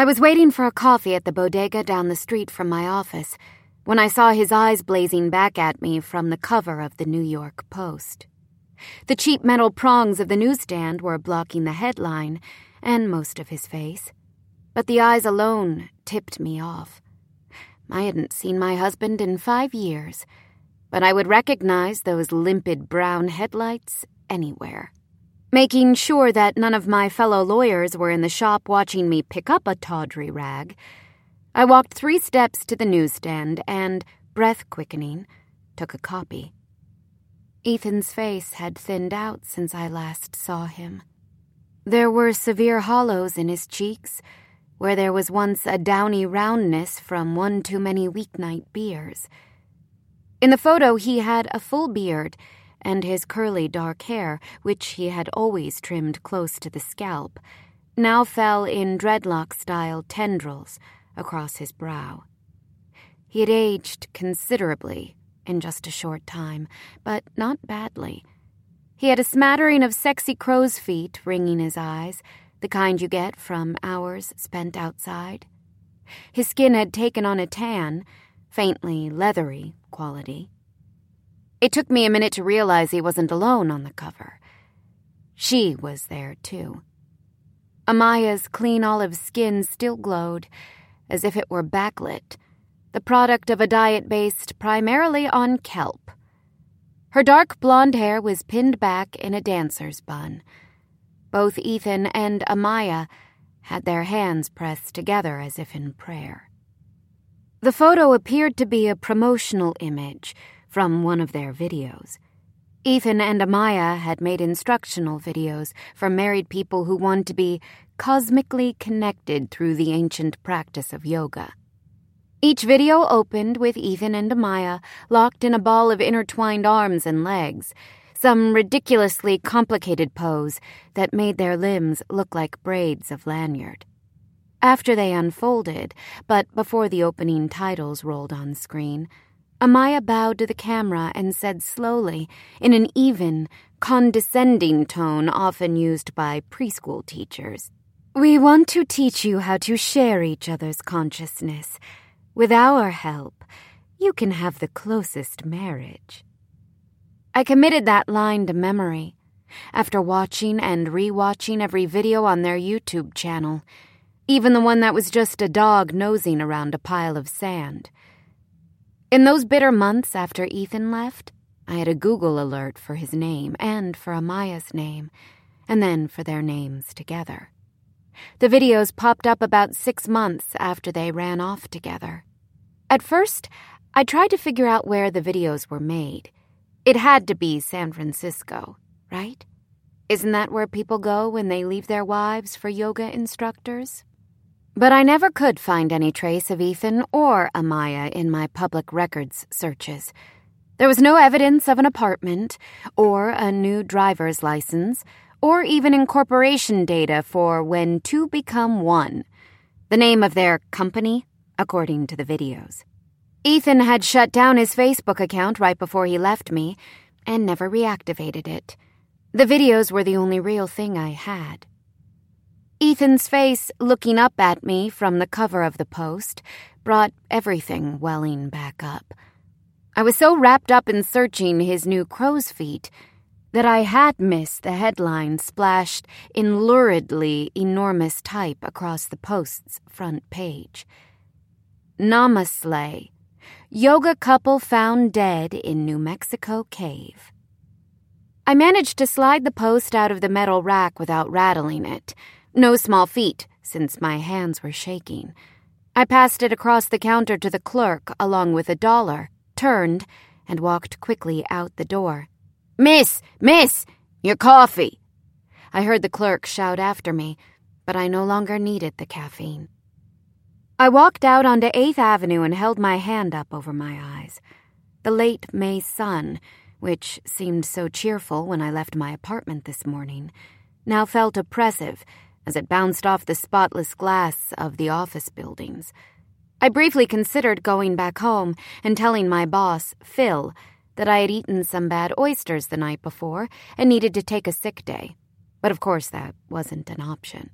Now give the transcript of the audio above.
I was waiting for a coffee at the bodega down the street from my office when I saw his eyes blazing back at me from the cover of the New York Post. The cheap metal prongs of the newsstand were blocking the headline and most of his face, but the eyes alone tipped me off. I hadn't seen my husband in five years, but I would recognize those limpid brown headlights anywhere. Making sure that none of my fellow lawyers were in the shop watching me pick up a tawdry rag, I walked three steps to the newsstand and, breath quickening, took a copy. Ethan's face had thinned out since I last saw him. There were severe hollows in his cheeks, where there was once a downy roundness from one too many weeknight beers. In the photo, he had a full beard, and his curly dark hair, which he had always trimmed close to the scalp, now fell in dreadlock style tendrils across his brow. He had aged considerably in just a short time, but not badly. He had a smattering of sexy crow's feet ringing his eyes, the kind you get from hours spent outside. His skin had taken on a tan, faintly leathery quality. It took me a minute to realize he wasn't alone on the cover. She was there, too. Amaya's clean olive skin still glowed, as if it were backlit, the product of a diet based primarily on kelp. Her dark blonde hair was pinned back in a dancer's bun. Both Ethan and Amaya had their hands pressed together as if in prayer. The photo appeared to be a promotional image from one of their videos. Ethan and Amaya had made instructional videos for married people who want to be cosmically connected through the ancient practice of yoga. Each video opened with Ethan and Amaya locked in a ball of intertwined arms and legs, some ridiculously complicated pose that made their limbs look like braids of lanyard. After they unfolded, but before the opening titles rolled on screen, Amaya bowed to the camera and said slowly, in an even, condescending tone often used by preschool teachers, We want to teach you how to share each other's consciousness. With our help, you can have the closest marriage. I committed that line to memory after watching and re-watching every video on their YouTube channel, even the one that was just a dog nosing around a pile of sand. In those bitter months after Ethan left, I had a Google alert for his name and for Amaya's name, and then for their names together. The videos popped up about six months after they ran off together. At first, I tried to figure out where the videos were made. It had to be San Francisco, right? Isn't that where people go when they leave their wives for yoga instructors? But I never could find any trace of Ethan or Amaya in my public records searches. There was no evidence of an apartment, or a new driver's license, or even incorporation data for when two become one. The name of their company, according to the videos. Ethan had shut down his Facebook account right before he left me and never reactivated it. The videos were the only real thing I had. Ethan's face looking up at me from the cover of the post brought everything welling back up. I was so wrapped up in searching his new crow's feet that I had missed the headline splashed in luridly enormous type across the post's front page. Nama-Slay. Yoga couple found dead in New Mexico cave. I managed to slide the post out of the metal rack without rattling it no small feat, since my hands were shaking. I passed it across the counter to the clerk along with a dollar, turned, and walked quickly out the door. Miss, miss, your coffee! I heard the clerk shout after me, but I no longer needed the caffeine. I walked out onto 8th Avenue and held my hand up over my eyes. The late May sun, which seemed so cheerful when I left my apartment this morning, now felt oppressive as it bounced off the spotless glass of the office buildings. I briefly considered going back home and telling my boss, Phil, that I had eaten some bad oysters the night before and needed to take a sick day. But of course, that wasn't an option.